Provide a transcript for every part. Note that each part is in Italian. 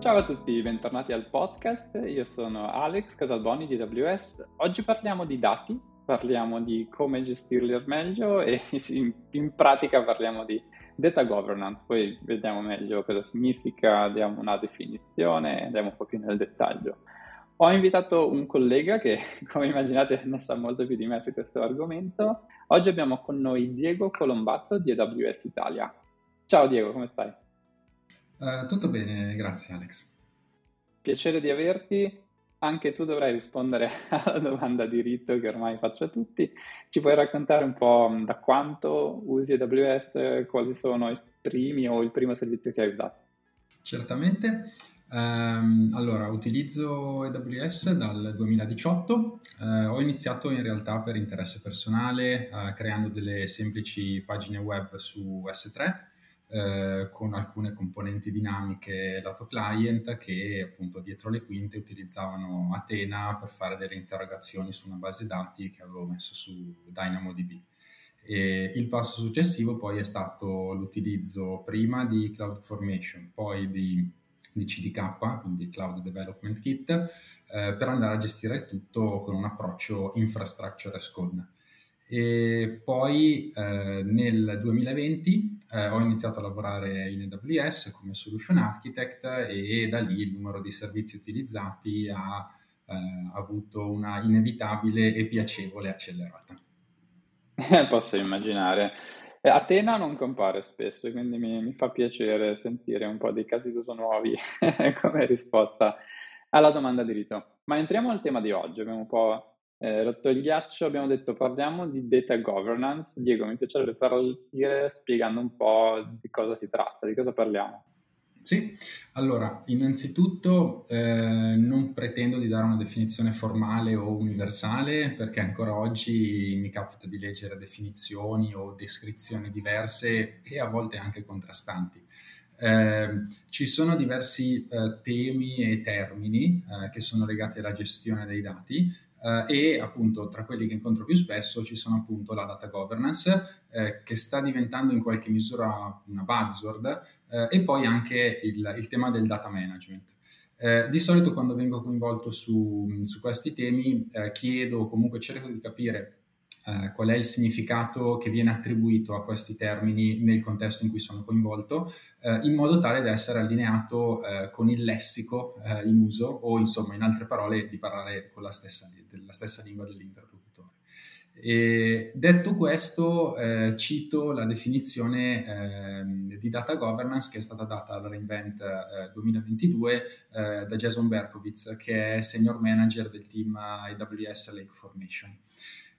Ciao a tutti, bentornati al podcast. Io sono Alex Casalboni di AWS. Oggi parliamo di dati, parliamo di come gestirli al meglio e in pratica parliamo di data governance. Poi vediamo meglio cosa significa, diamo una definizione, andiamo un po' più nel dettaglio. Ho invitato un collega che, come immaginate, ne sa molto più di me su questo argomento. Oggi abbiamo con noi Diego Colombatto di AWS Italia. Ciao Diego, come stai? Uh, tutto bene, grazie Alex. Piacere di averti. Anche tu dovrai rispondere alla domanda di rito che ormai faccio a tutti. Ci puoi raccontare un po' da quanto usi AWS, quali sono i primi o il primo servizio che hai usato? Certamente. Um, allora, utilizzo AWS dal 2018. Uh, eh, ho iniziato in realtà per interesse personale, uh, creando delle semplici pagine web su S3 eh, con alcune componenti dinamiche lato client che appunto dietro le quinte utilizzavano Athena per fare delle interrogazioni su una base dati che avevo messo su DynamoDB. E il passo successivo poi è stato l'utilizzo prima di CloudFormation, poi di, di CDK, quindi Cloud Development Kit, eh, per andare a gestire il tutto con un approccio infrastructure as code. E poi eh, nel 2020 eh, ho iniziato a lavorare in AWS come Solution Architect e da lì il numero di servizi utilizzati ha eh, avuto una inevitabile e piacevole accelerata. Posso immaginare. Atena non compare spesso, quindi mi, mi, fa piacere sentire un po' di casi d'uso nuovi come risposta alla domanda di rito. Ma entriamo al tema di oggi, abbiamo un po' eh, rotto il ghiaccio, abbiamo detto parliamo di data governance. Diego, mi piacerebbe partire spiegando un po' di cosa si tratta, di cosa parliamo. Sì, allora, innanzitutto eh, non pretendo di dare una definizione formale o universale perché ancora oggi mi capita di leggere definizioni o descrizioni diverse e a volte anche contrastanti. Eh, ci sono diversi eh, temi e termini eh, che sono legati alla gestione dei dati Uh, e appunto tra quelli che incontro più spesso ci sono appunto la data governance eh, che sta diventando in qualche misura una buzzword eh, e poi anche il, il, tema del data management. Eh, di solito quando vengo coinvolto su, su questi temi eh, chiedo o comunque cerco di capire eh, qual è il significato che viene attribuito a questi termini nel contesto in cui sono coinvolto, eh, in modo tale da essere allineato eh, con il lessico eh, in uso o insomma in altre parole di parlare con la stessa, la stessa lingua dell'interlocutore. E detto questo, eh, cito la definizione eh, di data governance che è stata data alla Reinvent eh, 2022 eh, da Jason Berkowitz, che è senior manager del team AWS Lake Formation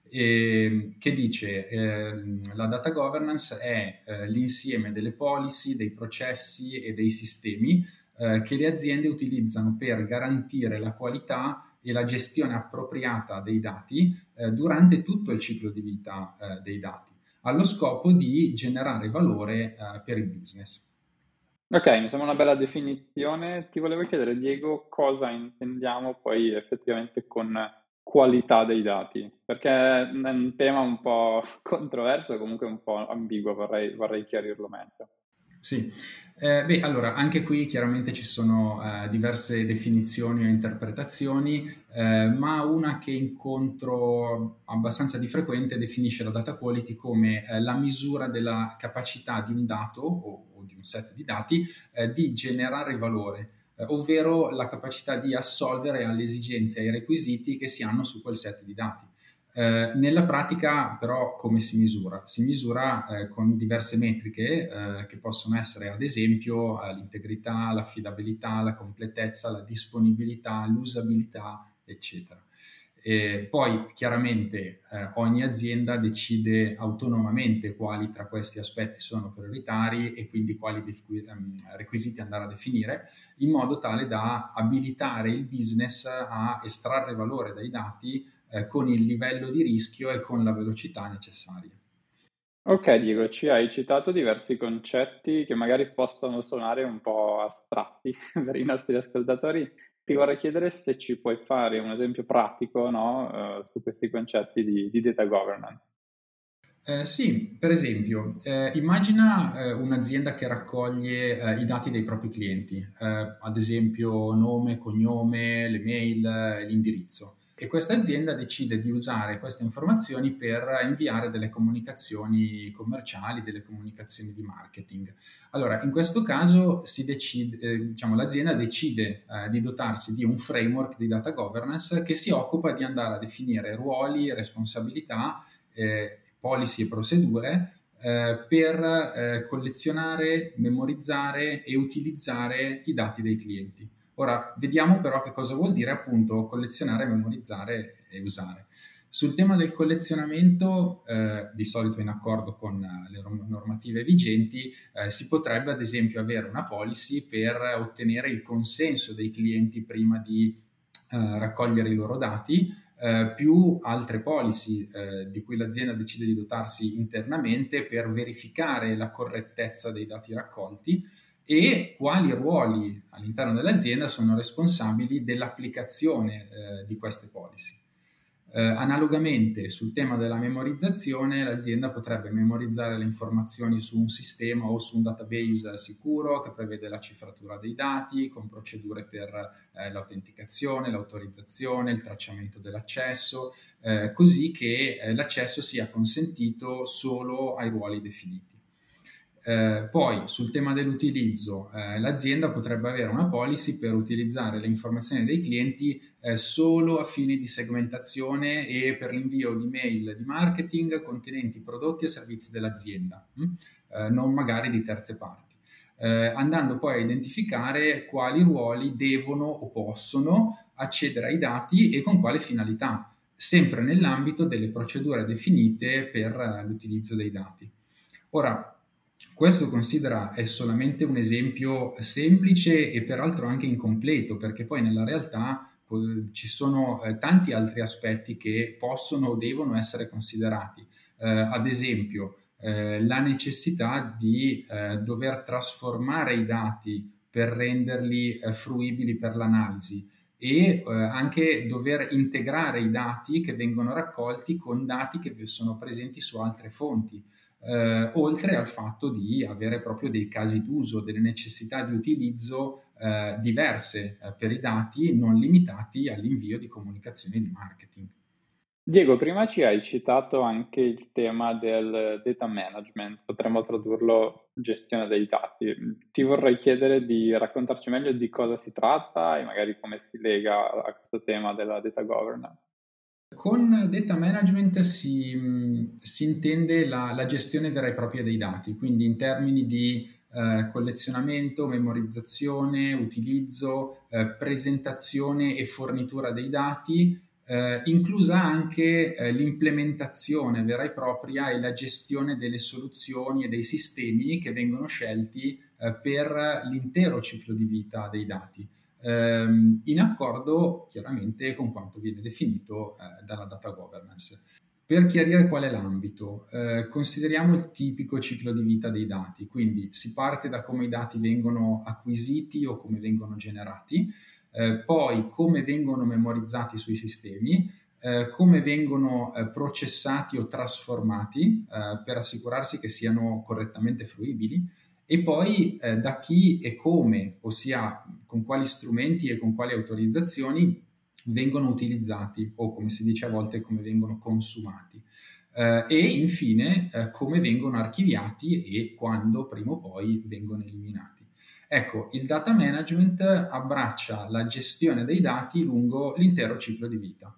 eh, che dice eh, la data governance è eh, l'insieme delle policy, dei processi e dei sistemi eh, che le aziende utilizzano per garantire la qualità e la gestione appropriata dei dati eh, durante tutto il ciclo di vita eh, dei dati, allo scopo di generare valore per il business. Ok, mi sembra una bella definizione. Ti volevo chiedere, Diego, cosa intendiamo poi effettivamente con qualità dei dati, perché è un tema un po' controverso e comunque un po' ambiguo, vorrei, vorrei chiarirlo meglio. Sì, eh, beh, allora anche qui chiaramente ci sono eh, diverse definizioni o interpretazioni, eh, ma una che incontro abbastanza di frequente definisce la data quality come eh, la misura della capacità di un dato o, o di un set di dati eh, di generare valore eh, ovvero la capacità di assolvere alle esigenze e ai requisiti che si hanno su quel set di dati. Eh, nella pratica però come si misura? Si misura eh, con diverse metriche eh, che possono essere ad esempio eh, l'integrità, l'affidabilità, la completezza, la disponibilità, l'usabilità, eccetera. E poi chiaramente eh, ogni azienda decide autonomamente quali tra questi aspetti sono prioritari e quindi quali def- ehm, requisiti andare a definire, in modo tale da abilitare il business a estrarre valore dai dati eh, con il livello di rischio e con la velocità necessaria. Ok Diego, ci hai citato diversi concetti che magari possono suonare un po' astratti per i nostri ascoltatori ti vorrei chiedere se ci puoi fare un esempio pratico no, uh, su questi concetti di, di, data governance. Eh, sì, per esempio, eh, immagina eh, un'azienda che raccoglie eh, i dati dei propri clienti, eh, ad esempio nome, cognome, le mail, l'indirizzo. E questa azienda decide di usare queste informazioni per inviare delle comunicazioni commerciali, delle comunicazioni di marketing. Allora, in questo caso decide, diciamo, l'azienda decide di dotarsi di un framework di data governance che si occupa di andare a definire ruoli, responsabilità eh, policy e procedure eh, per eh, collezionare, memorizzare e utilizzare i dati dei clienti. Ora, vediamo però che cosa vuol dire appunto collezionare, memorizzare e usare. Sul tema del collezionamento, eh, di solito in accordo con eh, le normative vigenti, eh, si potrebbe ad esempio avere una policy per ottenere il consenso dei clienti prima di eh, raccogliere i loro dati eh, più altre policy eh, di cui l'azienda decide di dotarsi internamente per verificare la correttezza dei dati raccolti e quali ruoli all'interno dell'azienda sono responsabili dell'applicazione eh, di queste policy. Eh, analogamente sul tema della memorizzazione, l'azienda potrebbe memorizzare le informazioni su un sistema o su un database sicuro che prevede la cifratura dei dati con procedure per eh, l'autenticazione, l'autorizzazione, il tracciamento dell'accesso, eh, così che eh, l'accesso sia consentito solo ai ruoli definiti. Eh, poi sul tema dell'utilizzo, eh, l'azienda potrebbe avere una policy per utilizzare le informazioni dei clienti eh, solo a fini di segmentazione e per l'invio di mail di marketing contenenti prodotti e servizi dell'azienda? Hm? Non magari di terze parti. Eh, andando poi a identificare quali ruoli devono o possono accedere ai dati e con quale finalità, sempre nell'ambito delle procedure definite per eh, l'utilizzo dei dati. Ora, questo considera è solamente un esempio semplice e peraltro anche incompleto, perché poi nella realtà ci sono eh, tanti altri aspetti che possono o devono essere considerati. Eh, ad esempio, eh, la necessità di eh, dover trasformare i dati per renderli eh, fruibili per l'analisi e eh, anche dover integrare i dati che vengono raccolti con dati che sono presenti su altre fonti eh, oltre al fatto di avere proprio dei casi d'uso, delle necessità di utilizzo eh, diverse eh, per i dati, non limitati all'invio di comunicazioni di marketing. Diego, prima ci hai citato anche il tema del data management, potremmo tradurlo gestione dei dati. Ti vorrei chiedere di raccontarci meglio di cosa si tratta e magari come si lega a questo tema della data governance. Con data management si, si intende la, la, gestione vera e propria dei dati, quindi in termini di eh, collezionamento, memorizzazione, utilizzo, eh, presentazione e fornitura dei dati, eh, inclusa anche eh, l'implementazione vera e propria e la gestione delle soluzioni e dei sistemi che vengono scelti eh, per l'intero ciclo di vita dei dati ehm, in accordo chiaramente con quanto viene definito eh, dalla data governance. Per chiarire qual è l'ambito, eh, consideriamo il tipico ciclo di vita dei dati, quindi si parte da come i dati vengono acquisiti o come vengono generati, eh, poi come vengono memorizzati sui sistemi, eh, come vengono eh, processati o trasformati eh, per assicurarsi che siano correttamente fruibili e poi eh, da chi e come, ossia con quali strumenti e con quali autorizzazioni vengono utilizzati o come si dice a volte come vengono consumati. Eh, e infine eh, come vengono archiviati e quando prima o poi vengono eliminati. Ecco, il data management abbraccia la gestione dei dati lungo l'intero ciclo di vita.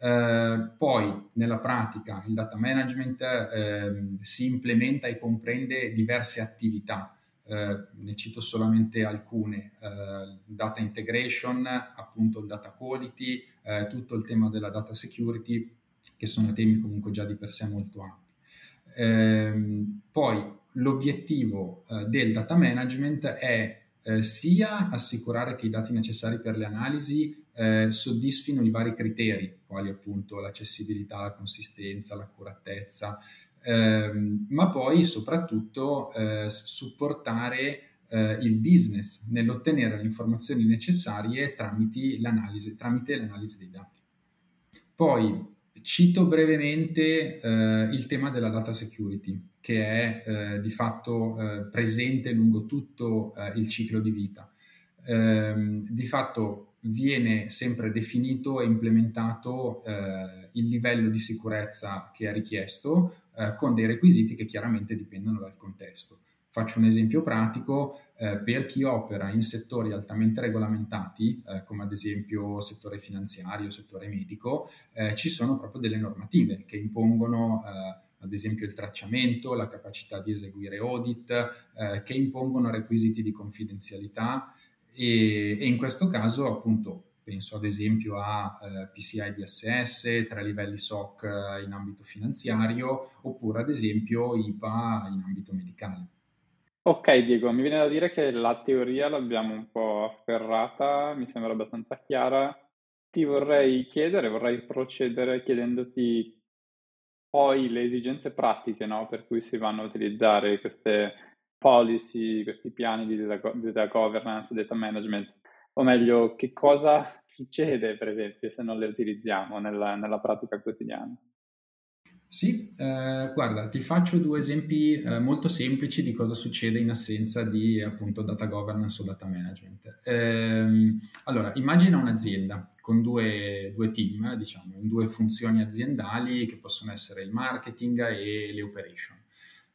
Eh, poi nella pratica il data management eh, si implementa e comprende diverse attività, eh, ne cito solamente alcune, eh, data integration, appunto il data quality, eh, tutto il tema della data security, che sono temi comunque già di per sé molto ampi. Ehm, poi l'obiettivo eh, del data management è sia assicurare che i dati necessari per le analisi eh, soddisfino i vari criteri, quali appunto l'accessibilità, la consistenza, l'accuratezza, ehm, ma poi soprattutto eh, supportare eh, il business nell'ottenere le informazioni necessarie tramite l'analisi, tramite l'analisi dei dati. Poi Cito brevemente eh, il tema della data security, che è eh, di fatto eh, presente lungo tutto eh, il ciclo di vita. Ehm, di fatto viene sempre definito e implementato eh, il livello di sicurezza che è richiesto eh, con dei requisiti che chiaramente dipendono dal contesto. Faccio un esempio pratico, eh, per chi opera in settori altamente regolamentati, eh, come ad esempio settore finanziario, settore medico, eh, ci sono proprio delle normative che impongono eh, ad esempio il tracciamento, la capacità di eseguire audit, che impongono requisiti di confidenzialità e, e, in questo caso appunto penso ad esempio a eh, PCI DSS, tre livelli SOC in ambito finanziario oppure ad esempio IPA in ambito medicale. Ok, Diego, mi viene da dire che la teoria l'abbiamo un po' afferrata, mi sembra abbastanza chiara. Ti vorrei chiedere, vorrei procedere chiedendoti poi le esigenze pratiche, no, per cui si vanno a utilizzare queste policy, questi piani di data, data governance, data management, o meglio, che cosa succede, per esempio, se non le utilizziamo nella, nella pratica quotidiana. Sì, eh, guarda, ti faccio due esempi eh, molto semplici di cosa succede in assenza di appunto data governance o data management. Eh, allora, immagina un'azienda con due, due, team, diciamo, due funzioni aziendali che possono essere il marketing e le operation.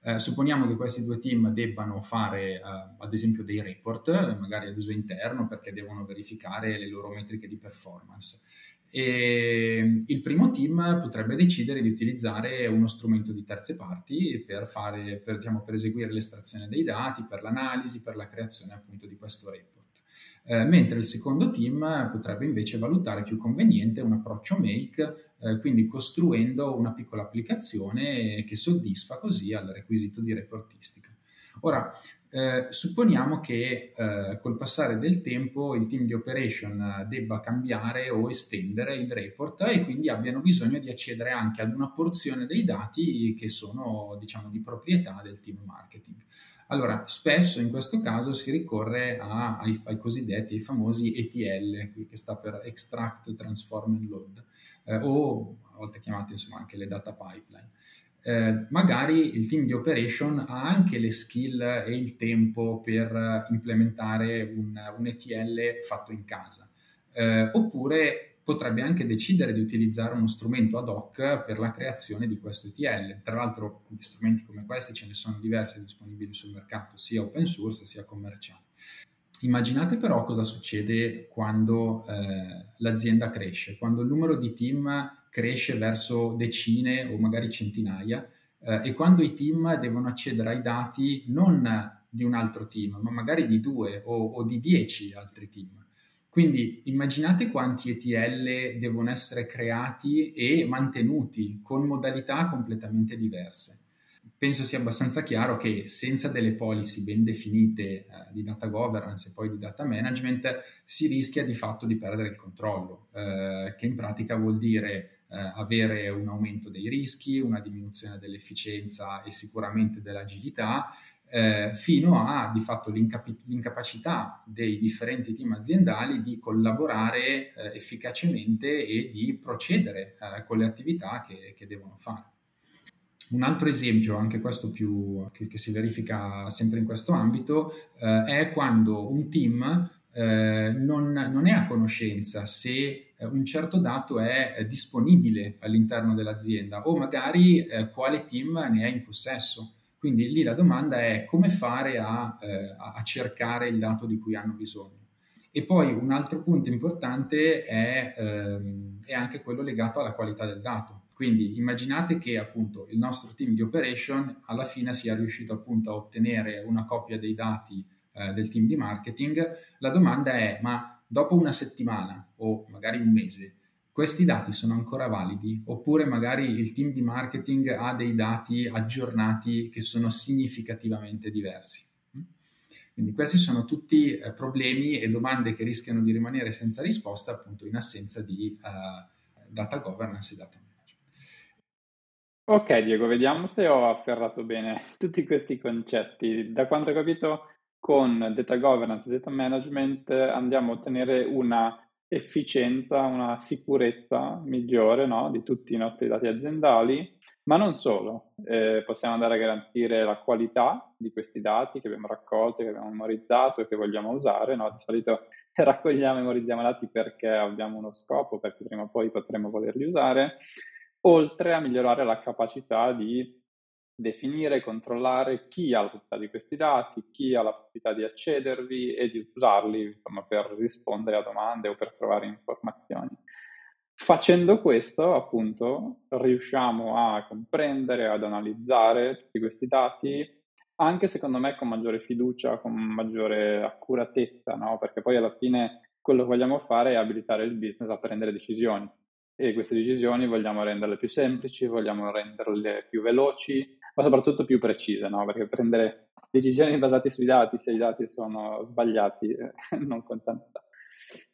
Eh, supponiamo che questi due team debbano fare eh, ad esempio dei report, magari ad uso interno, perché devono verificare le loro metriche di performance. E il primo team potrebbe decidere di utilizzare uno strumento di terze parti per, fare, per, diciamo, per eseguire l'estrazione dei dati, per l'analisi, per la creazione appunto di questo report. Eh, mentre il secondo team potrebbe invece valutare più conveniente un approccio make, eh, quindi costruendo una piccola applicazione che soddisfa così al requisito di reportistica. Ora, eh, supponiamo che eh, col passare del tempo il team di operation debba cambiare o estendere il report e quindi abbiano bisogno di accedere anche ad una porzione dei dati che sono diciamo di proprietà del team marketing. Allora, spesso in questo caso si ricorre a, ai, ai, cosiddetti, ai famosi ETL, che sta per Extract, Transform and Load, eh, o a volte chiamate insomma anche le data pipeline eh, magari il team di operation ha anche le skill e il tempo per implementare un, un ETL fatto in casa. Eh, oppure potrebbe anche decidere di utilizzare uno strumento ad hoc per la creazione di questo ETL. Tra l'altro di strumenti come questi ce ne sono diversi disponibili sul mercato, sia open source sia commerciali. Immaginate però cosa succede quando eh, l'azienda cresce, quando il numero di team cresce verso decine o magari centinaia eh, e quando i team devono accedere ai dati non di un altro team, ma magari di due o, o di dieci altri team. Quindi immaginate quanti ETL devono essere creati e mantenuti con modalità completamente diverse. Penso sia abbastanza chiaro che senza delle policy ben definite eh, di data governance e poi di data management si rischia di fatto di perdere il controllo, eh, che in pratica vuol dire eh, avere un aumento dei rischi, una diminuzione dell'efficienza e sicuramente dell'agilità, eh, fino a di fatto l'incap- l'incapacità dei differenti team aziendali di collaborare eh, efficacemente e di procedere eh, con le attività che, che devono fare. Un altro esempio, anche questo più, che, che si verifica sempre in questo ambito, eh, è quando un team eh, non, non, è a conoscenza se eh, un certo dato è disponibile all'interno dell'azienda o magari quale team ne è in possesso. Quindi lì la domanda è come fare a, eh, a cercare il dato di cui hanno bisogno. E poi un altro punto importante è, ehm, è anche quello legato alla qualità del dato quindi immaginate che appunto il nostro team di operation alla fine sia riuscito appunto a ottenere una copia dei dati eh, del team di marketing. La domanda è, ma dopo una settimana o magari un mese, questi dati sono ancora validi? Oppure magari il team di marketing ha dei dati aggiornati che sono significativamente diversi? Quindi questi sono tutti eh, problemi e domande che rischiano di rimanere senza risposta appunto in assenza di uh, data governance e data management. Ok, Diego, vediamo se ho afferrato bene tutti questi concetti. Da quanto ho capito, con data governance e data management andiamo a ottenere una efficienza, una sicurezza migliore no? di tutti i nostri dati aziendali, ma non solo, eh, possiamo andare a garantire la qualità di questi dati che abbiamo raccolto, che abbiamo memorizzato e che vogliamo usare. No? Di solito raccogliamo e memorizziamo dati perché abbiamo uno scopo, perché prima o poi potremo volerli usare, oltre a migliorare la capacità di definire e controllare chi ha la proprietà di questi dati, chi ha la possibilità di accedervi e di usarli insomma, per rispondere a domande o per trovare informazioni. Facendo questo, appunto, riusciamo a comprendere, ad analizzare tutti questi dati, anche secondo me con maggiore fiducia, con maggiore accuratezza, no? perché poi alla fine quello che vogliamo fare è abilitare il business a prendere decisioni e queste decisioni vogliamo renderle più semplici, vogliamo renderle più veloci, ma soprattutto più precise, no? perché prendere decisioni basate sui dati, se i dati sono sbagliati, eh, non conta nulla.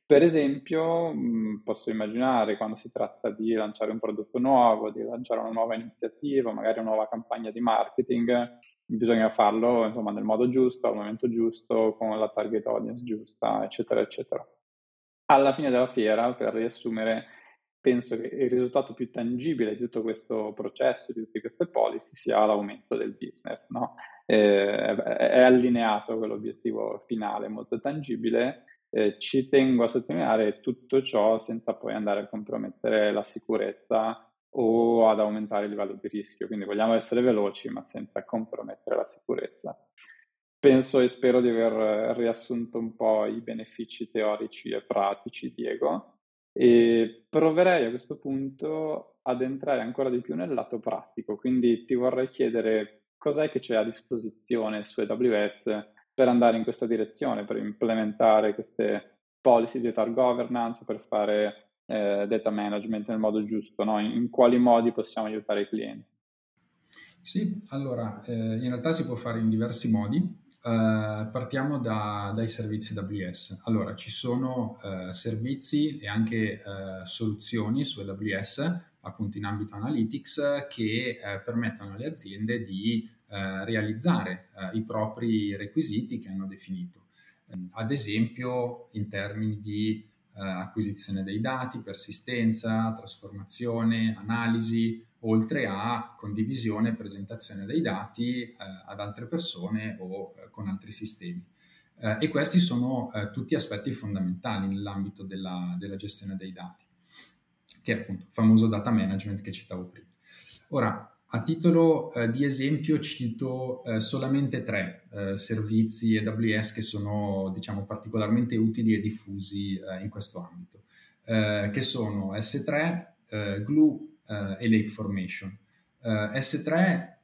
Per esempio, mh, posso immaginare quando si tratta di lanciare un prodotto nuovo, di lanciare una nuova iniziativa, magari una nuova campagna di marketing, bisogna farlo insomma, nel modo giusto, al momento giusto, con la target audience giusta, eccetera, eccetera. Alla fine della fiera, per riassumere, penso che il risultato più tangibile di tutto questo processo, di tutte queste policy, sia l'aumento del business. No? Eh, è allineato con l'obiettivo finale, molto tangibile. Eh, ci tengo a sottolineare tutto ciò senza poi andare a compromettere la sicurezza o ad aumentare il livello di rischio. Quindi vogliamo essere veloci, ma senza compromettere la sicurezza. Penso e spero di aver riassunto un po' i benefici teorici e pratici, Diego. E proverei a questo punto ad entrare ancora di più nel lato pratico, quindi ti vorrei chiedere cos'è che c'è a disposizione su AWS per andare in questa direzione, per implementare queste policy di data governance, per fare eh, data management nel modo giusto, no? in, quali modi possiamo aiutare i clienti? Sì, allora eh, in realtà si può fare in diversi modi. Uh, partiamo da, dai servizi AWS. Allora, ci sono uh, servizi e anche uh, soluzioni su AWS, appunto in ambito analytics, che permettono alle aziende di realizzare i propri requisiti che hanno definito. Ad esempio, in termini di acquisizione dei dati, persistenza, trasformazione, analisi, oltre a condivisione e presentazione dei dati eh, ad altre persone o eh, con altri sistemi. Eh, e questi sono eh, tutti aspetti fondamentali nell'ambito della, della, gestione dei dati, che è appunto il famoso data management che citavo prima. Ora, a titolo eh, di esempio cito eh, solamente tre servizi AWS che sono diciamo, particolarmente utili e diffusi in questo ambito, che sono S3, Glue uh, e Lake Formation. Eh, S3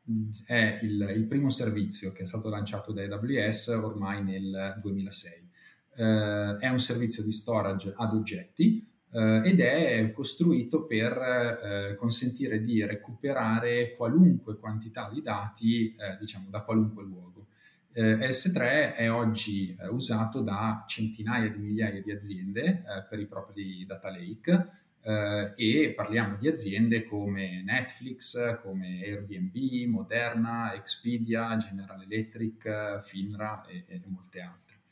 è il, il, primo servizio che è stato lanciato da AWS ormai nel 2006. Uh, eh, è un servizio di storage ad oggetti ed è costruito per consentire di recuperare qualunque quantità di dati diciamo da qualunque luogo. S3 è oggi usato da centinaia di migliaia di aziende per i propri data lake eh, e parliamo di aziende come Netflix, come Airbnb, Moderna, Expedia, General Electric, Finra e, e molte altre.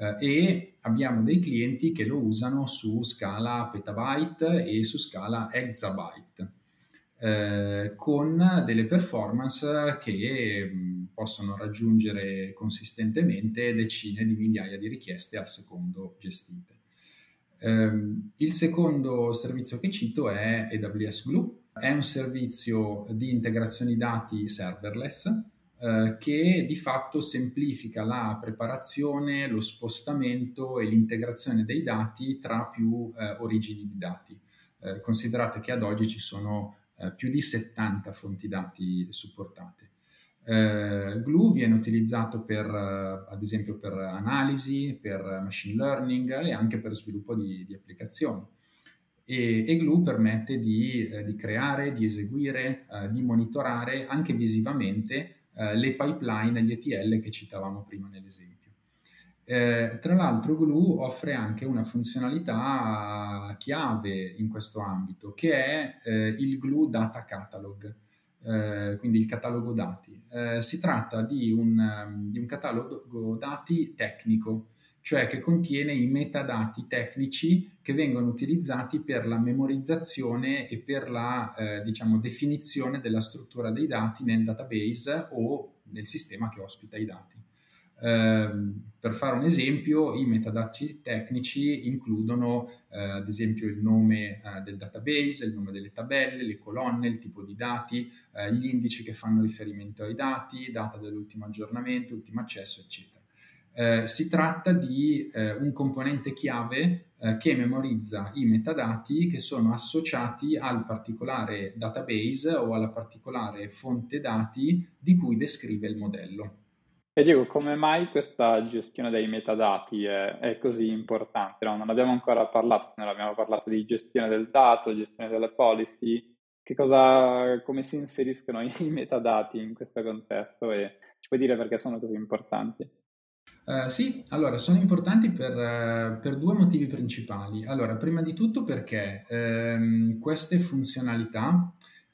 Uh, e abbiamo dei clienti che lo usano su scala petabyte e su scala exabyte, uh, con delle performance che mh, possono raggiungere consistentemente decine di migliaia di richieste al secondo gestite. Um, il secondo servizio che cito è AWS Glue, è un servizio di integrazione dati serverless uh, che di fatto semplifica la preparazione, lo spostamento e l'integrazione dei dati tra più uh, origini di dati. Uh, considerate che ad oggi ci sono più di 70 fonti dati supportate. Eh, Glue viene utilizzato per, eh, ad esempio per analisi, per machine learning e anche per sviluppo di, di applicazioni. E, e, Glue permette di, eh, di creare, di eseguire, eh, di monitorare anche visivamente eh, le pipeline, gli ETL che citavamo prima nell'esempio. Eh, tra l'altro Glue offre anche una funzionalità chiave in questo ambito che è il Glue Data Catalog. Eh, quindi il catalogo dati. Eh, si tratta di un, um, di un, catalogo dati tecnico cioè che contiene i metadati tecnici che vengono utilizzati per la memorizzazione e per la eh, diciamo, definizione della struttura dei dati nel database o nel sistema che ospita i dati. Eh, per fare un esempio, i metadati tecnici includono eh, ad esempio il nome eh, del database, il nome delle tabelle, le colonne, il tipo di dati, eh, gli indici che fanno riferimento ai dati, data dell'ultimo aggiornamento, ultimo accesso, eccetera. Eh, si tratta di eh, un componente chiave eh, che memorizza i metadati che sono associati al particolare database o alla particolare fonte dati di cui descrive il modello. E Diego, come mai questa gestione dei metadati è, è così importante? No, non abbiamo ancora parlato, non abbiamo parlato di gestione del dato, gestione delle policy, cosa, come si inseriscono i metadati in questo contesto e ci puoi dire perché sono così importanti? Uh, sì, allora sono importanti per, uh, per, due motivi principali. Allora, prima di tutto perché uh, queste funzionalità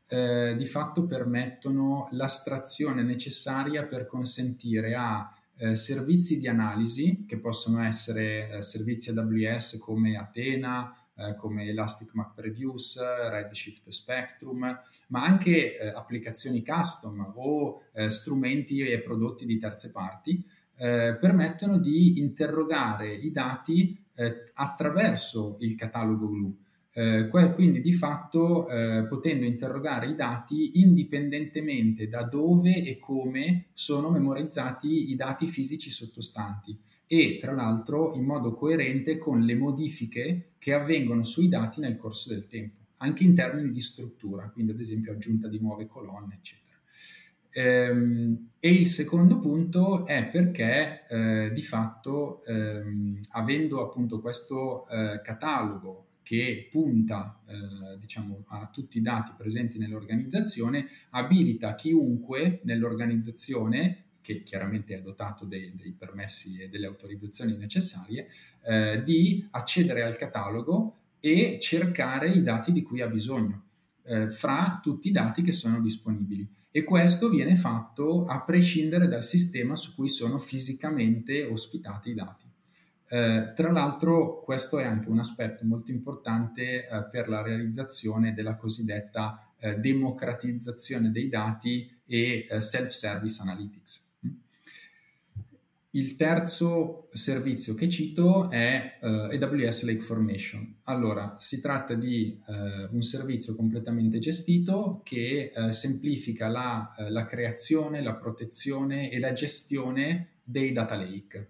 eh, di fatto permettono l'astrazione necessaria per consentire a eh, servizi di analisi, che possono essere servizi AWS come Athena, come Elastic MapReduce, Redshift Spectrum, ma anche applicazioni custom o strumenti e prodotti di terze parti, eh, permettono di interrogare i dati eh, attraverso il catalogo Glue. Eh, quindi di fatto eh, potendo interrogare i dati indipendentemente da dove e come sono memorizzati i dati fisici sottostanti e tra l'altro in modo coerente con le modifiche che avvengono sui dati nel corso del tempo, anche in termini di struttura, quindi ad esempio aggiunta di nuove colonne, eccetera. Ehm, e il secondo punto è perché eh, di fatto ehm, avendo appunto questo eh, catalogo che punta eh, diciamo, a tutti i dati presenti nell'organizzazione, abilita chiunque nell'organizzazione che chiaramente è dotato dei, dei permessi e delle autorizzazioni necessarie, eh, di accedere al catalogo e cercare i dati di cui ha bisogno, eh, fra tutti i dati che sono disponibili e questo viene fatto a prescindere dal sistema su cui sono fisicamente ospitati i dati. Eh, tra l'altro questo è anche un aspetto molto importante eh, per la realizzazione della cosiddetta eh, democratizzazione dei dati e eh, self-service analytics. Il terzo servizio che cito è uh, eh, AWS Lake Formation. Allora, si tratta di uh, un servizio completamente gestito che uh, semplifica la, la, creazione, la protezione e la gestione dei data lake.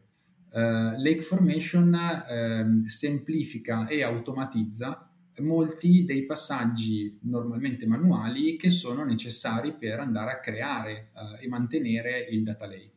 lake Formation ehm, semplifica e automatizza molti dei passaggi normalmente manuali che sono necessari per andare a creare e mantenere il data lake.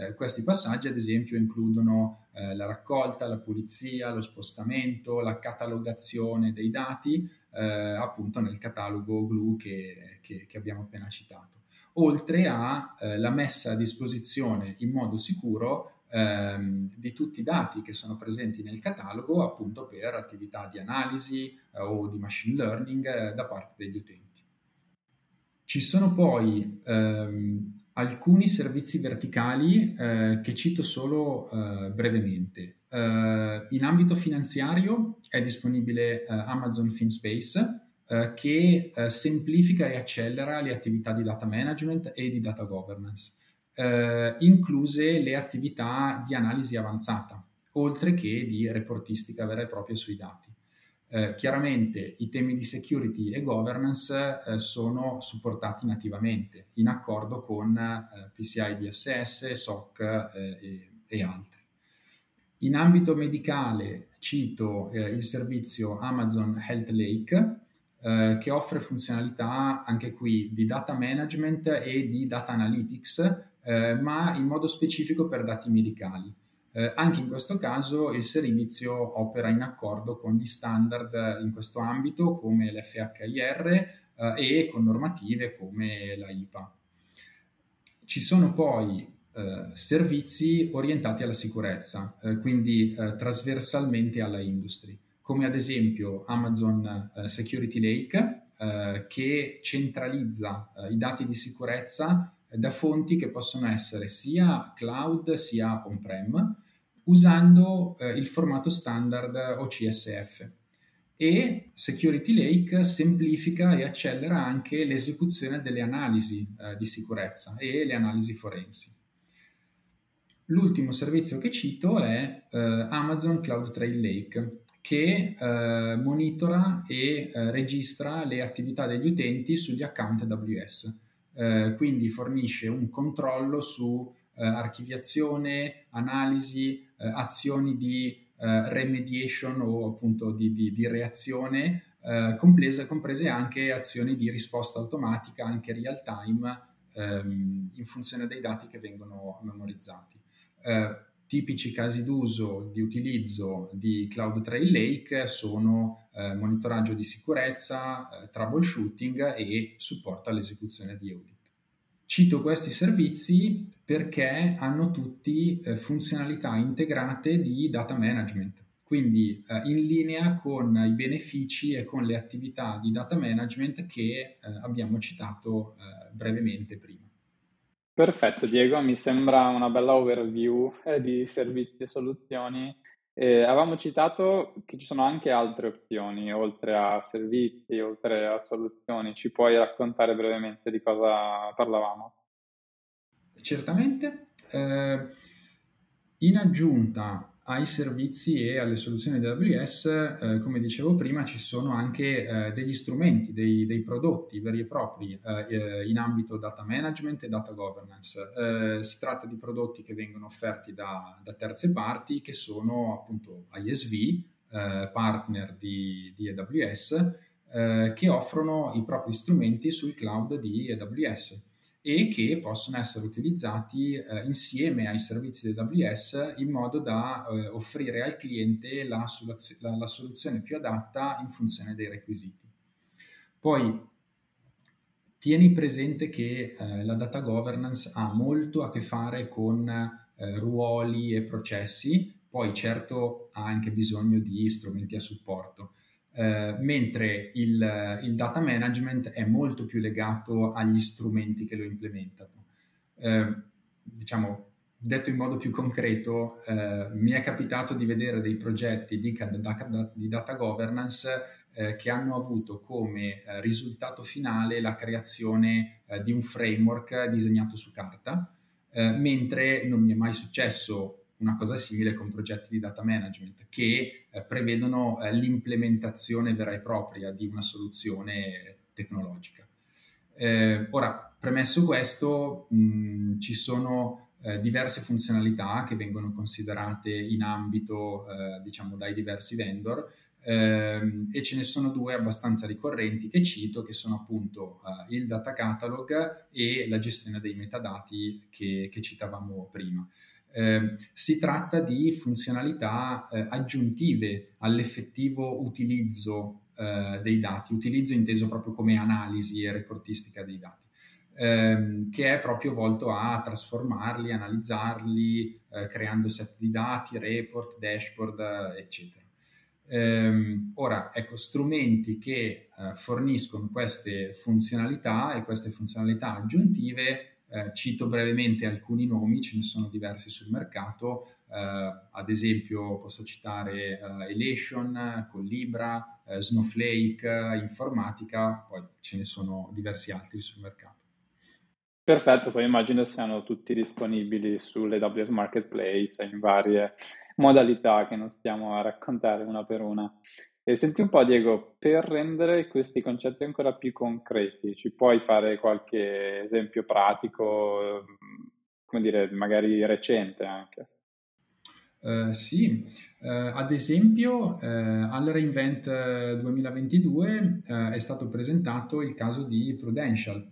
Eh, questi passaggi, ad esempio, includono eh, la raccolta, la pulizia, lo spostamento, la catalogazione dei dati, eh, appunto nel catalogo Glue che, che, che abbiamo appena citato, oltre alla eh, messa a disposizione in modo sicuro ehm, di tutti i dati che sono presenti nel catalogo, appunto per attività di analisi eh, o di machine learning eh, da parte degli utenti. Ci sono poi ehm, alcuni servizi verticali eh, che cito solo eh, brevemente. Eh, in ambito finanziario è disponibile eh, Amazon FinSpace eh, che eh, semplifica e accelera le attività di data management e di data governance, incluse le attività di analisi avanzata, oltre che di reportistica vera e propria sui dati. Eh, chiaramente i temi di security e governance eh, sono supportati nativamente in accordo con eh, PCI DSS, SOC eh, e, e, altri. In ambito medicale cito eh, il servizio Amazon Health Lake eh, che offre funzionalità anche qui di data management e di data analytics, ma in modo specifico per dati medicali. Eh, anche in questo caso il servizio opera in accordo con gli standard in questo ambito come l'FHIR eh, e con normative come la IPA. Ci sono poi eh, servizi orientati alla sicurezza, eh, quindi eh, trasversalmente alla industry, come ad esempio Amazon eh, Security Lake, che centralizza i dati di sicurezza da fonti che possono essere sia cloud sia on-prem usando eh, il formato standard OCSF e Security Lake semplifica e accelera anche l'esecuzione delle analisi eh, di sicurezza e le analisi forensi. L'ultimo servizio che cito è eh, Amazon Cloud Trail Lake, che eh, monitora e eh, registra le attività degli utenti sugli account AWS. Eh, quindi fornisce un controllo su eh, archiviazione, analisi, azioni di eh, remediation o appunto di, di, di reazione, eh, comprese, comprese, anche azioni di risposta automatica, anche real time, ehm, in funzione dei dati che vengono memorizzati. Eh, tipici casi d'uso di utilizzo di Cloud Trail Lake sono eh, monitoraggio di sicurezza, eh, troubleshooting e supporto all'esecuzione di audit. Cito questi servizi perché hanno tutti eh, funzionalità integrate di data management, quindi eh, in linea con i benefici e con le attività di data management che eh, abbiamo citato eh, brevemente prima. Perfetto Diego, mi sembra una bella overview eh, di servizi e soluzioni eh, avevamo citato che ci sono anche altre opzioni, oltre a servizi, oltre a soluzioni. Ci puoi raccontare brevemente di cosa parlavamo? Certamente. Eh, in aggiunta ai servizi e alle soluzioni di AWS, eh, come dicevo prima, ci sono anche eh, degli strumenti, dei, dei, prodotti veri e propri eh, eh in ambito data management e data governance. Eh, si tratta di prodotti che vengono offerti da, da terze parti, che sono appunto ISV, eh, partner di, di AWS, che offrono i propri strumenti sul cloud di AWS e che possono essere utilizzati eh, insieme ai servizi di AWS in modo da eh, offrire al cliente la, la, la, soluzione più adatta in funzione dei requisiti. Poi tieni presente che eh, la data governance ha molto a che fare con eh, ruoli e processi, poi certo ha anche bisogno di strumenti a supporto. Eh, mentre il, il, data management è molto più legato agli strumenti che lo implementano. Eh, diciamo, detto in modo più concreto, eh, mi è capitato di vedere dei progetti di, di data governance eh, che hanno avuto come eh, risultato finale la creazione di un framework disegnato su carta, mentre non mi è mai successo una cosa simile con progetti di data management che eh, prevedono eh, l'implementazione vera e propria di una soluzione tecnologica. Eh, ora, premesso questo, mh, ci sono eh, diverse funzionalità che vengono considerate in ambito, eh, diciamo, dai diversi vendor ehm, e ce ne sono due abbastanza ricorrenti che cito, che sono appunto eh, il data catalog e la gestione dei metadati che, che citavamo prima. Eh, si tratta di funzionalità eh, aggiuntive all'effettivo utilizzo eh, dei dati, utilizzo inteso proprio come analisi e reportistica dei dati, ehm, che è proprio volto a trasformarli, analizzarli, eh, creando set di dati, report, dashboard, eccetera. Ehm, ora, ecco, strumenti che eh, forniscono queste funzionalità e queste funzionalità aggiuntive eh, cito brevemente alcuni nomi, ce ne sono diversi sul mercato, eh, ad esempio posso citare eh, Elation, Collibra, eh, Snowflake, Informatica, poi ce ne sono diversi altri sul mercato. Perfetto, poi immagino siano tutti disponibili sull'AWS Marketplace in varie modalità che non stiamo a raccontare una per una. E senti un po', Diego, per rendere questi concetti ancora più concreti, ci puoi fare qualche esempio pratico, come dire, magari recente anche? Uh, sì, uh, ad esempio uh, al reInvent 2022 è stato presentato il caso di Prudential,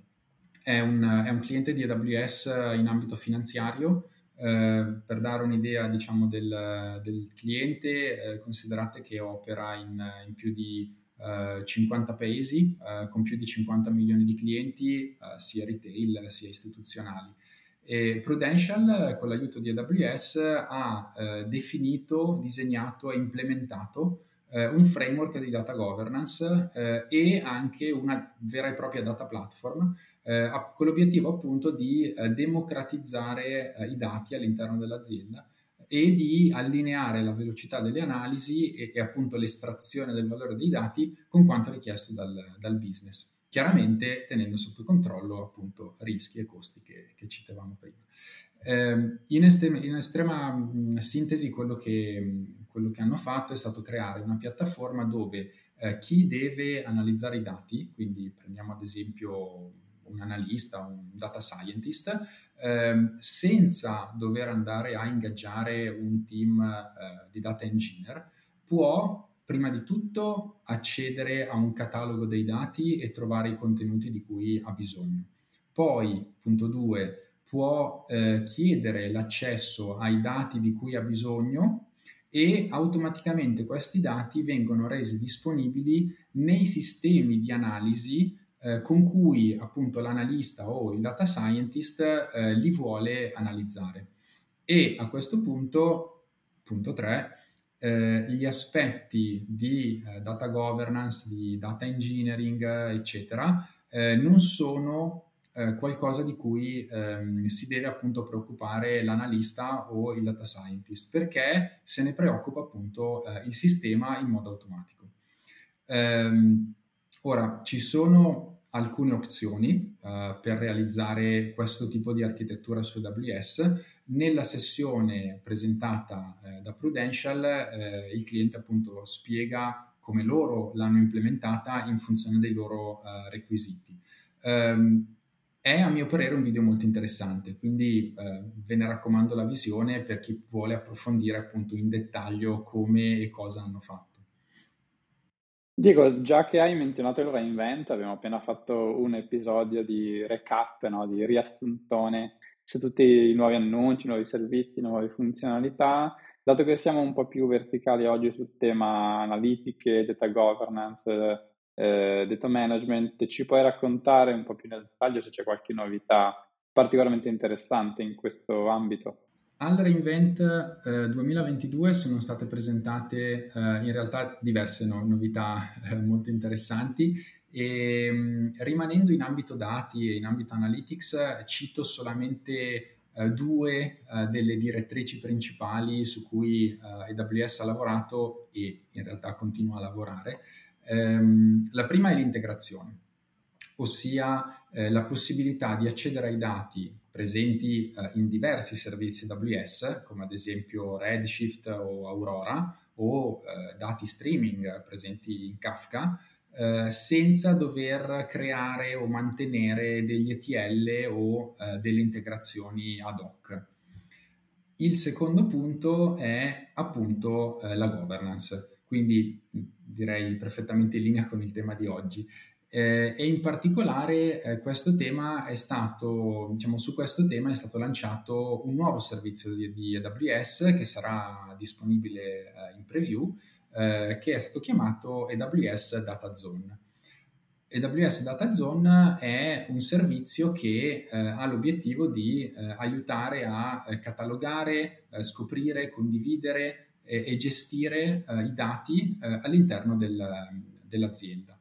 è un, è un cliente di AWS in ambito finanziario eh, per dare un'idea diciamo, del, del cliente, eh, considerate che opera in, in più di eh, 50 paesi, eh, con più di 50 milioni di clienti, eh, sia retail sia istituzionali. E Prudential, con l'aiuto di AWS, ha definito, disegnato e implementato un framework di data governance e anche una vera e propria data platform eh, con l'obiettivo appunto di eh, democratizzare eh, i dati all'interno dell'azienda e di allineare la velocità delle analisi e, e appunto l'estrazione del valore dei dati con quanto richiesto dal, dal business chiaramente tenendo sotto controllo appunto rischi e costi che, che citavamo prima. Eh, in, estrema, in, estrema sintesi quello che, quello che, hanno fatto è stato creare una piattaforma dove eh, chi deve analizzare i dati, quindi prendiamo ad esempio un analista, un data scientist, eh, senza dover andare a ingaggiare un team eh, di data engineer, può prima di tutto accedere a un catalogo dei dati e trovare i contenuti di cui ha bisogno. Poi, punto 2, può eh, chiedere l'accesso ai dati di cui ha bisogno e automaticamente questi dati vengono resi disponibili nei sistemi di analisi eh, con cui appunto l'analista o il data scientist eh, li vuole analizzare. E a questo punto, punto 3, eh, gli aspetti di eh, data governance, di data engineering, eccetera, eh, non sono eh, qualcosa di cui ehm, si deve appunto preoccupare l'analista o il data scientist, perché se ne preoccupa appunto eh, il sistema in modo automatico. Ehm, ora, ci sono alcune opzioni uh, per realizzare questo tipo di architettura su AWS. Nella sessione presentata eh, da Prudential eh, il cliente appunto spiega come loro l'hanno implementata in funzione dei loro requisiti. Um, è a mio parere un video molto interessante, quindi eh, ve ne raccomando la visione per chi vuole approfondire appunto in dettaglio come e cosa hanno fatto. Diego, già che hai menzionato il reinvent, abbiamo appena fatto un episodio di recap, no? di riassuntone su tutti i nuovi annunci, nuovi servizi, nuove funzionalità. Dato che siamo un po' più verticali oggi sul tema analitiche, data governance, eh, data management, ci puoi raccontare un po' più nel dettaglio se c'è qualche novità particolarmente interessante in questo ambito? Al Reinvent eh, 2022 sono state presentate eh, in realtà diverse no, novità eh, molto interessanti e mh, mm, rimanendo in ambito dati e in ambito analytics cito solamente eh, due eh, delle direttrici principali su cui eh, AWS ha lavorato e in realtà continua a lavorare. Ehm, la prima è l'integrazione ossia eh, la possibilità di accedere ai dati presenti eh, in diversi servizi AWS, come ad esempio Redshift o Aurora, o eh, dati streaming presenti in Kafka, eh, senza dover creare o mantenere degli ETL o eh, delle integrazioni ad hoc. Il secondo punto è appunto eh, la governance, quindi direi perfettamente in linea con il tema di oggi. Eh, e in particolare eh, questo tema è stato, diciamo, su questo tema è stato lanciato un nuovo servizio di, di AWS che sarà disponibile eh, in preview, eh, che è stato chiamato AWS Data Zone. AWS Data Zone è un servizio che eh, ha l'obiettivo di eh, aiutare a catalogare, scoprire, condividere e gestire i dati all'interno del, dell'azienda.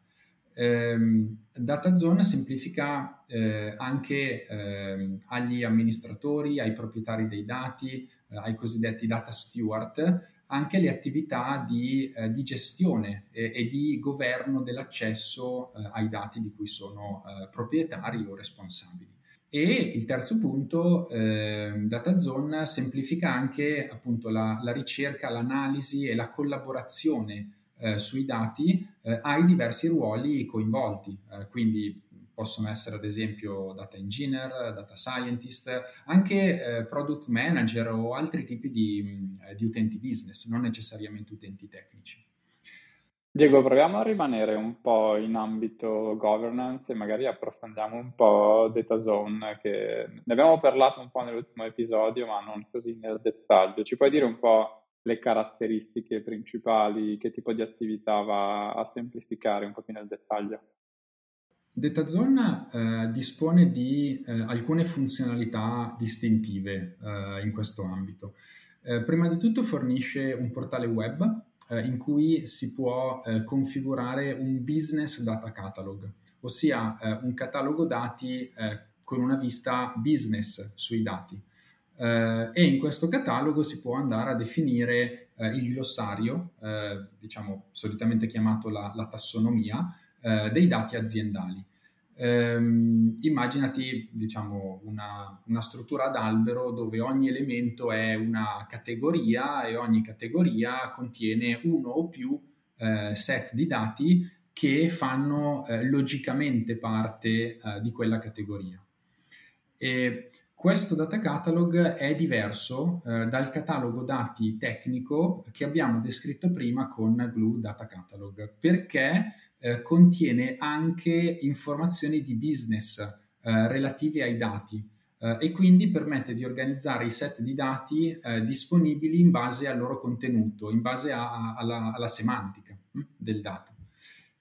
Ehm, DataZone semplifica eh, anche eh, agli amministratori, ai proprietari dei dati, eh, ai cosiddetti data steward, anche le attività di, eh, di gestione e, e, di governo dell'accesso eh, ai dati di cui sono eh, proprietari o responsabili. E il terzo punto, eh, DataZone semplifica anche appunto la, la ricerca, l'analisi e la collaborazione eh, sui dati eh, hai diversi ruoli coinvolti, eh, quindi possono essere ad esempio data engineer, data scientist, anche eh, product manager o altri tipi di, di utenti business, non necessariamente utenti tecnici. Diego, proviamo a rimanere un po' in ambito governance e magari approfondiamo un po' Data Zone, che ne abbiamo parlato un po' nell'ultimo episodio, ma non così nel dettaglio. Ci puoi dire un po' le caratteristiche principali, che tipo di attività va a semplificare un po' più nel dettaglio. DataZone eh, dispone di eh, alcune funzionalità distintive eh, in questo ambito. Eh, prima di tutto fornisce un portale web eh, in cui si può eh, configurare un business data catalog, ossia un catalogo dati con una vista business sui dati. eh, e in questo catalogo si può andare a definire eh, il glossario, eh, diciamo solitamente chiamato la, la tassonomia, eh, dei dati aziendali. Ehm, immaginati diciamo, una, una, struttura ad albero dove ogni elemento è una categoria e ogni categoria contiene uno o più eh, set di dati che fanno eh, logicamente parte eh, di quella categoria. E questo data catalog è diverso eh, dal catalogo dati tecnico che abbiamo descritto prima con Glue Data Catalog perché eh, contiene anche informazioni di business eh, relative ai dati eh, e quindi permette di organizzare i set di dati eh, disponibili in base al loro contenuto, in base a, a, alla, alla, semantica hm, del dato.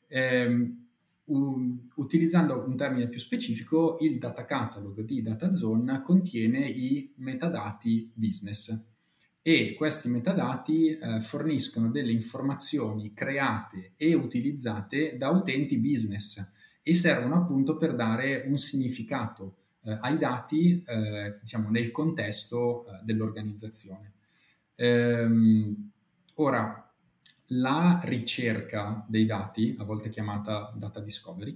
Ehm, utilizzando un termine più specifico, il data catalog di DataZone contiene i metadati business e questi metadati eh, forniscono delle informazioni create e utilizzate da utenti business e servono appunto per dare un significato eh, ai dati eh, diciamo nel contesto eh, dell'organizzazione. Ehm, ora, la ricerca dei dati, a volte chiamata data discovery,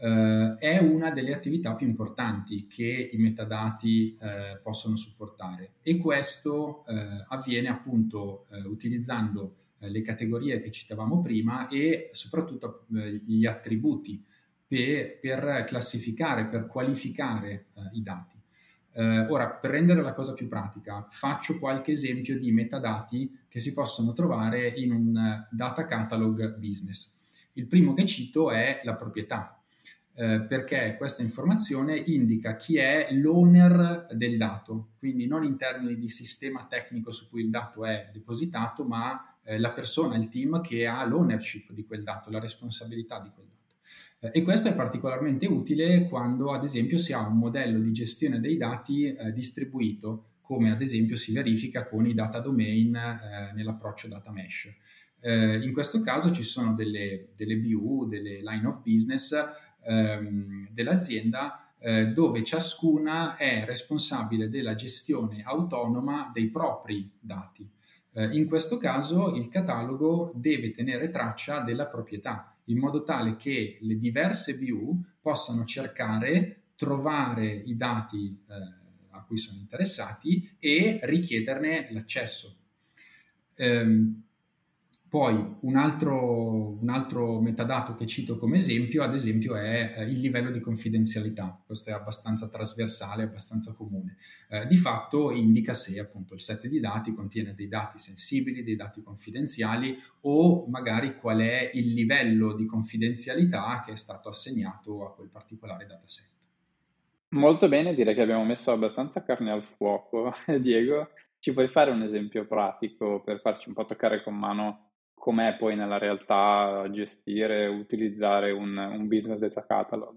eh, è una delle attività più importanti che i metadati eh, possono supportare e questo eh, avviene appunto eh, utilizzando eh, le categorie che citavamo prima e soprattutto gli attributi per, per, classificare, per qualificare i dati. ora, per rendere la cosa più pratica, faccio qualche esempio di metadati che si possono trovare in un data catalog business. Il primo che cito è la proprietà eh, perché questa informazione indica chi è l'owner del dato, quindi non in termini di sistema tecnico su cui il dato è depositato, ma eh, la persona, il team che ha l'ownership di quel dato, la responsabilità di quel dato. Eh, e questo è particolarmente utile quando ad esempio si ha un modello di gestione dei dati eh, distribuito, come ad esempio si verifica con i data domain eh, nell'approccio data mesh. in questo caso ci sono delle, delle BU, delle line of business ehm, dell'azienda eh, dove ciascuna è responsabile della gestione autonoma dei propri dati. Eh, in questo caso il catalogo deve tenere traccia della proprietà, in modo tale che le diverse BU possano cercare, trovare i dati eh, a cui sono interessati e richiederne l'accesso. Um, poi un altro, un altro, metadato che cito come esempio, ad esempio, è eh, il livello di confidenzialità. Questo è abbastanza trasversale, abbastanza comune. Eh, di fatto indica se appunto il set di dati contiene dei dati sensibili, dei dati confidenziali o magari qual è il livello di confidenzialità che è stato assegnato a quel particolare dataset. Molto bene, direi che abbiamo messo abbastanza carne al fuoco. Diego, ci puoi fare un esempio pratico per farci un po' toccare con mano com'è poi nella realtà gestire e utilizzare un, un business data catalog?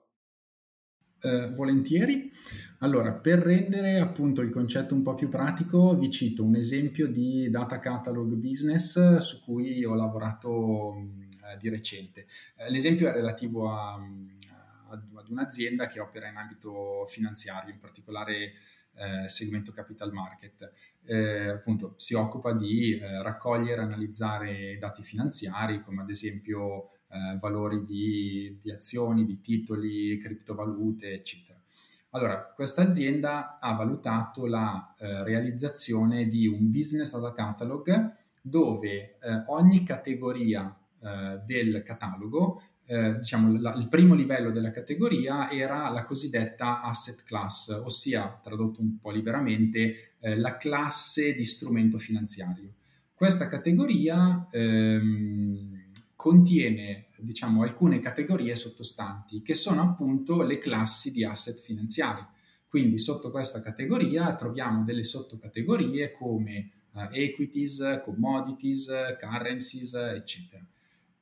Eh, volentieri. Allora, per rendere appunto il concetto un po' più pratico, vi cito un esempio di data catalog business su cui ho lavorato eh, di recente. Eh, l'esempio è relativo a, a, ad un'azienda che opera in ambito finanziario, in particolare eh, segmento capital market. Eh, appunto si occupa di eh, raccogliere e analizzare dati finanziari come ad esempio eh, valori di, di, azioni, di titoli, criptovalute, eccetera. Allora, questa azienda ha valutato la eh, realizzazione di un business data catalog dove eh, ogni categoria del catalogo eh, diciamo, la, il primo livello della categoria era la cosiddetta asset class, ossia, tradotto un po' liberamente, eh, la classe di strumento finanziario. Questa categoria ehm, contiene diciamo, alcune categorie sottostanti, che sono appunto le classi di asset finanziari. Quindi sotto questa categoria troviamo delle sottocategorie come uh, equities, commodities, currencies, eccetera.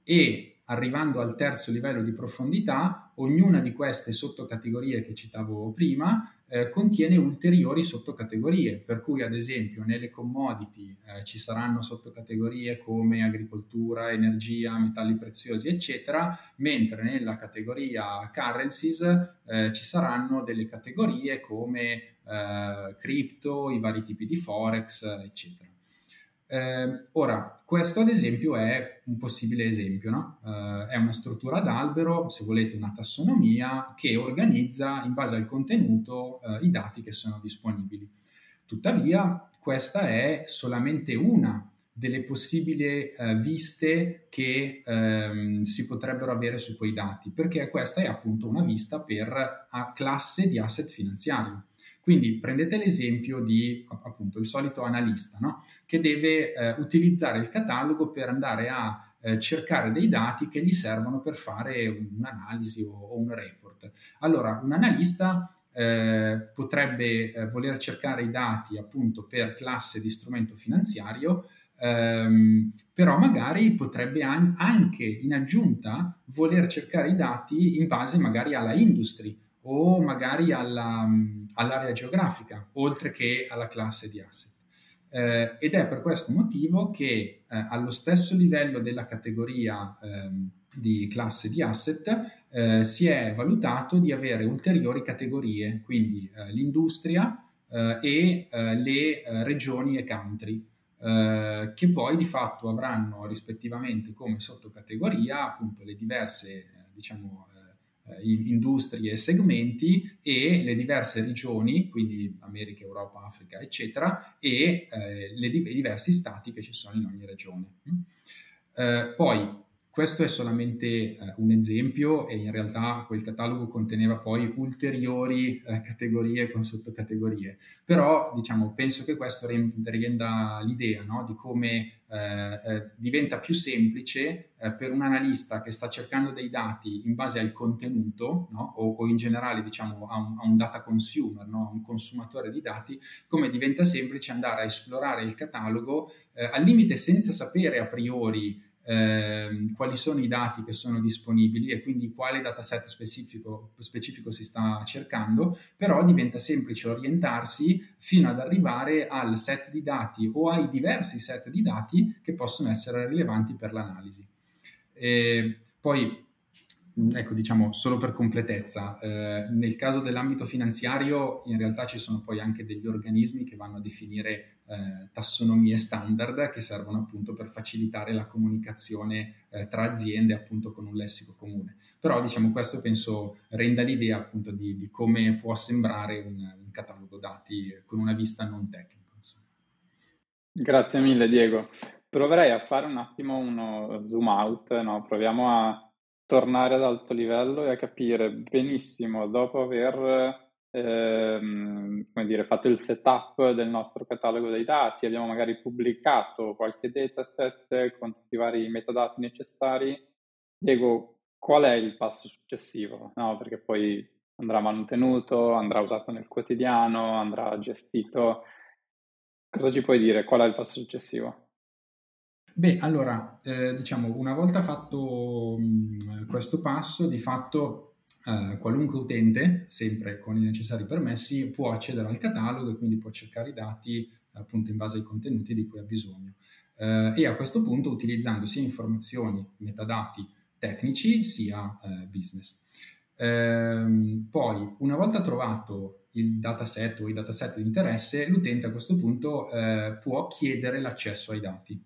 E arrivando al terzo livello di profondità, ognuna di queste sottocategorie che citavo prima eh, contiene ulteriori sottocategorie, per cui ad esempio nelle commodity eh, ci saranno sottocategorie come agricoltura, energia, metalli preziosi, eccetera, mentre nella categoria currencies eh, ci saranno delle categorie come eh, cripto, i vari tipi di forex, eccetera. Eh, ora, questo ad esempio è un possibile esempio, no? eh, è una struttura ad albero, se volete una tassonomia, che organizza in base al contenuto eh, i dati che sono disponibili. Tuttavia, questa è solamente una delle possibili eh, viste che ehm, si potrebbero avere su quei dati, perché questa è appunto una vista per a classe di asset finanziario. Quindi prendete l'esempio di appunto il solito analista no? che deve eh, utilizzare il catalogo per andare a eh, cercare dei dati che gli servono per fare un'analisi o, o un report. Allora, un analista eh, potrebbe eh, voler cercare i dati appunto per classe di strumento finanziario, ehm, però magari potrebbe an- anche in aggiunta voler cercare i dati in base magari alla industry o magari alla, all'area geografica, oltre che alla classe di asset. Eh, ed è per questo motivo che eh, allo stesso livello della categoria eh, di classe di asset eh, si è valutato di avere ulteriori categorie, quindi eh, l'industria eh, e le regioni e country. che poi di fatto avranno rispettivamente come sottocategoria appunto le diverse diciamo, eh, industrie e segmenti e le diverse regioni, quindi America, Europa, Africa, eccetera, e eh, le, i diversi stati che ci sono in ogni regione. Mm? Eh, poi questo è solamente eh, un esempio e in realtà quel catalogo conteneva poi ulteriori eh, categorie con sottocategorie, però diciamo, penso che questo renda l'idea no? di come eh, eh, diventa più semplice eh, per un analista che sta cercando dei dati in base al contenuto no? o, o, in generale diciamo, a, un, a un data consumer, no? a un consumatore di dati, come diventa semplice andare a esplorare il catalogo eh, al limite senza sapere a priori eh, quali sono i dati che sono disponibili e quindi quale dataset specifico, specifico si sta cercando, però diventa semplice orientarsi fino ad arrivare al set di dati o ai diversi set di dati che possono essere rilevanti per l'analisi. E poi ecco, diciamo solo per completezza, eh, nel caso dell'ambito finanziario in realtà ci sono poi anche degli organismi che vanno a definire eh, tassonomie standard che servono appunto per facilitare la comunicazione eh, tra aziende appunto con un lessico comune. Però diciamo questo penso renda l'idea appunto di, di come può sembrare un, un, catalogo dati con una vista non tecnica. Grazie mille Diego. Proverei a fare un attimo uno zoom out, no? proviamo a tornare ad alto livello e a capire benissimo dopo aver ehm, come dire, fatto il setup del nostro catalogo dei dati, abbiamo magari pubblicato qualche dataset con tutti i vari metadati necessari. Diego, qual è il passo successivo? No, perché poi andrà mantenuto, andrà usato nel quotidiano, andrà gestito. Cosa ci puoi dire? Qual è il passo successivo? Beh, allora, eh, diciamo, una volta fatto mh, questo passo, di fatto eh, qualunque utente, sempre con i necessari permessi, può accedere al catalogo e quindi può cercare i dati appunto in base ai contenuti di cui ha bisogno. Eh, e a questo punto utilizzando sia informazioni, metadati tecnici, sia eh, business. Ehm, poi, una volta trovato il dataset o i dataset di interesse, l'utente a questo punto eh, può chiedere l'accesso ai dati.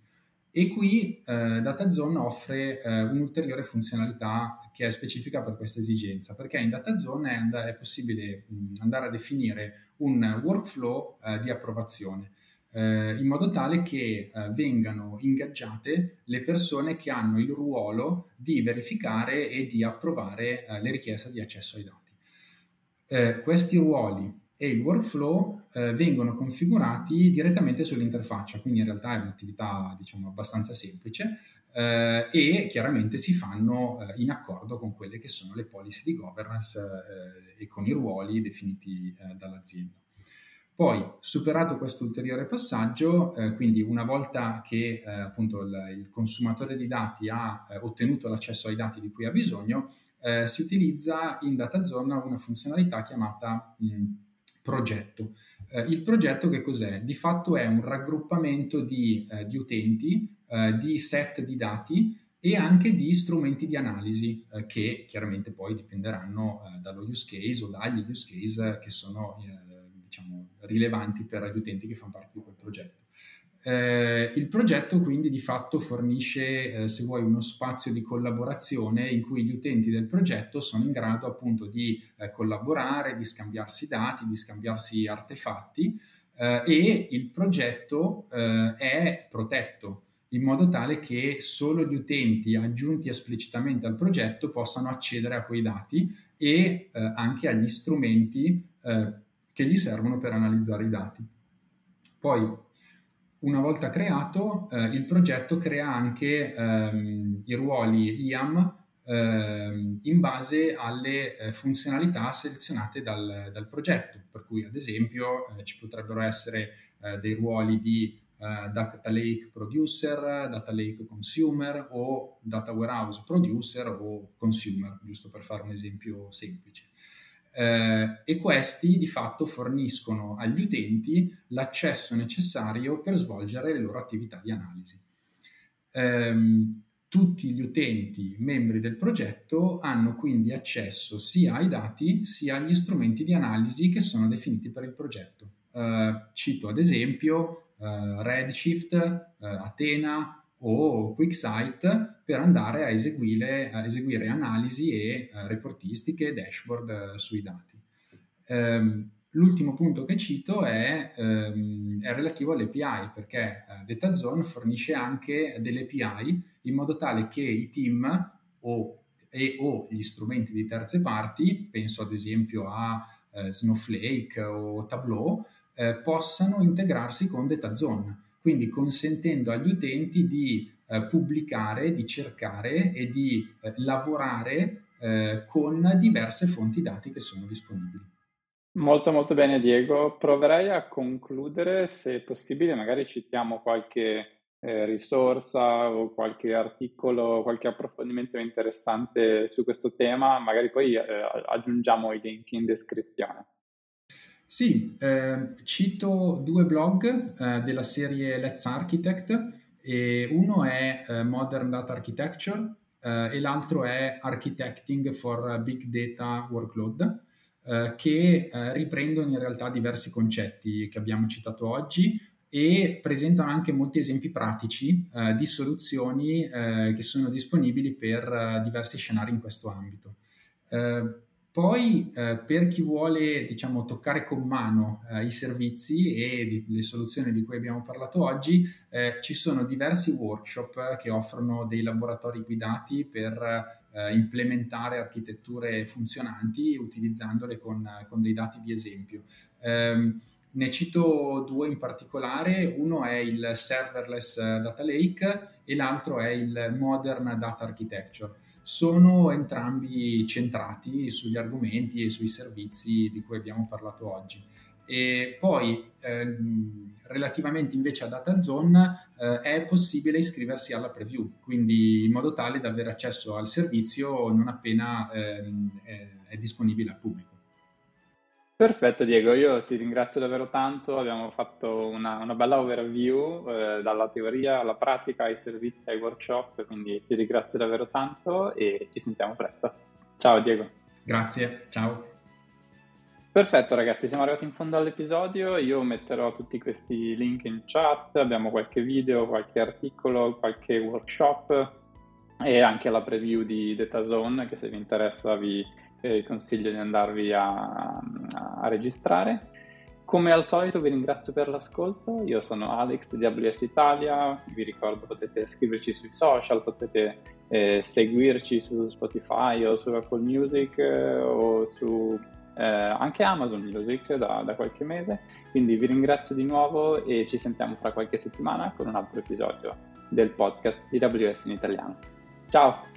E qui eh, DataZone offre eh, un'ulteriore funzionalità che è specifica per questa esigenza, perché in DataZone è, and- è possibile mh, andare a definire un workflow eh, di approvazione, eh, in modo tale che eh, vengano ingaggiate le persone che hanno il ruolo di verificare e di approvare eh, le richieste di accesso ai dati. questi ruoli e il workflow eh, vengono configurati direttamente sull'interfaccia, quindi in realtà è un'attività diciamo abbastanza semplice eh, e chiaramente si fanno eh, in accordo con quelle che sono le policy di governance eh, e con i ruoli definiti eh, dall'azienda. Poi, superato questo ulteriore passaggio, eh, quindi una volta che appunto il, il, consumatore di dati ha ottenuto l'accesso ai dati di cui ha bisogno, si utilizza in DataZone una funzionalità chiamata mh, progetto. Eh, il progetto che cos'è? Di fatto è un raggruppamento di, eh, di utenti, eh, di set di dati e anche di strumenti di analisi eh, che chiaramente poi dipenderanno eh, dallo use case o dagli use case che sono eh, diciamo, rilevanti per gli utenti che fanno parte di quel progetto. Eh, il progetto quindi di fatto fornisce, eh, se vuoi, uno spazio di collaborazione in cui gli utenti del progetto sono in grado appunto di eh, collaborare, di scambiarsi dati, di scambiarsi artefatti eh, e il progetto eh, è protetto in modo tale che solo gli utenti aggiunti esplicitamente al progetto possano accedere a quei dati e eh, anche agli strumenti che gli servono per analizzare i dati. Poi una volta creato, eh, il progetto crea anche ehm, i ruoli IAM ehm, in base alle eh, funzionalità selezionate dal, dal, progetto, per cui ad esempio eh, ci potrebbero essere eh, dei ruoli di eh, Data Lake Producer, Data Lake Consumer o Data Warehouse Producer o Consumer, giusto per fare un esempio semplice eh, e questi di fatto forniscono agli utenti l'accesso necessario per svolgere le loro attività di analisi. Eh, tutti gli utenti membri del progetto hanno quindi accesso sia ai dati sia agli strumenti di analisi che sono definiti per il progetto. Eh, cito ad esempio eh, Redshift, eh, Athena, o QuickSight per andare a eseguire, a eseguire analisi e uh, reportistiche e dashboard uh, sui dati. Um, l'ultimo punto che cito è, um, è relativo alle API perché uh, DataZone fornisce anche delle API in modo tale che i team o, e o gli strumenti di terze parti, penso ad esempio a Snowflake o Tableau, possano integrarsi con DataZone quindi consentendo agli utenti di eh, pubblicare, di cercare e di eh, lavorare eh, con diverse fonti dati che sono disponibili. Molto molto bene Diego, proverei a concludere se possibile, magari citiamo qualche eh, risorsa o qualche articolo, qualche approfondimento interessante su questo tema, magari poi eh, aggiungiamo i link in descrizione. Sì, eh, cito due blog eh, della serie Let's Architect, e uno è eh, Modern Data Architecture eh, e l'altro è Architecting for Big Data Workload, eh, che eh, riprendono in realtà diversi concetti che abbiamo citato oggi e presentano anche molti esempi pratici di soluzioni che sono disponibili per diversi scenari in questo ambito. Poi eh, per chi vuole diciamo, toccare con mano eh, i servizi e di, le soluzioni di cui abbiamo parlato oggi, eh, ci sono diversi workshop che offrono dei laboratori guidati per eh, implementare architetture funzionanti utilizzandole con, con dei dati di esempio. Um, ne cito due in particolare, uno è il Serverless Data Lake e l'altro è il Modern Data Architecture sono entrambi centrati sugli argomenti e sui servizi di cui abbiamo parlato oggi. E poi, ehm, relativamente invece a DataZone, eh, è possibile iscriversi alla preview, quindi in modo tale da avere accesso al servizio non appena ehm, è, è disponibile al pubblico. Perfetto Diego, io ti ringrazio davvero tanto, abbiamo fatto una, una bella overview eh, dalla teoria alla pratica, ai servizi, ai workshop, quindi ti ringrazio davvero tanto e ci sentiamo presto. Ciao Diego. Grazie, ciao. Perfetto ragazzi, siamo arrivati in fondo all'episodio, io metterò tutti questi link in chat, abbiamo qualche video, qualche articolo, qualche workshop e anche la preview di DataZone che se vi interessa vi eh, consiglio di andarvi a, a, registrare. Come al solito vi ringrazio per l'ascolto, io sono Alex di AWS Italia, vi ricordo potete scriverci sui social, potete eh, seguirci su Spotify o su Apple Music eh, o su eh, anche Amazon Music da, da qualche mese, quindi vi ringrazio di nuovo e ci sentiamo fra qualche settimana con un altro episodio del podcast di AWS in italiano. Ciao!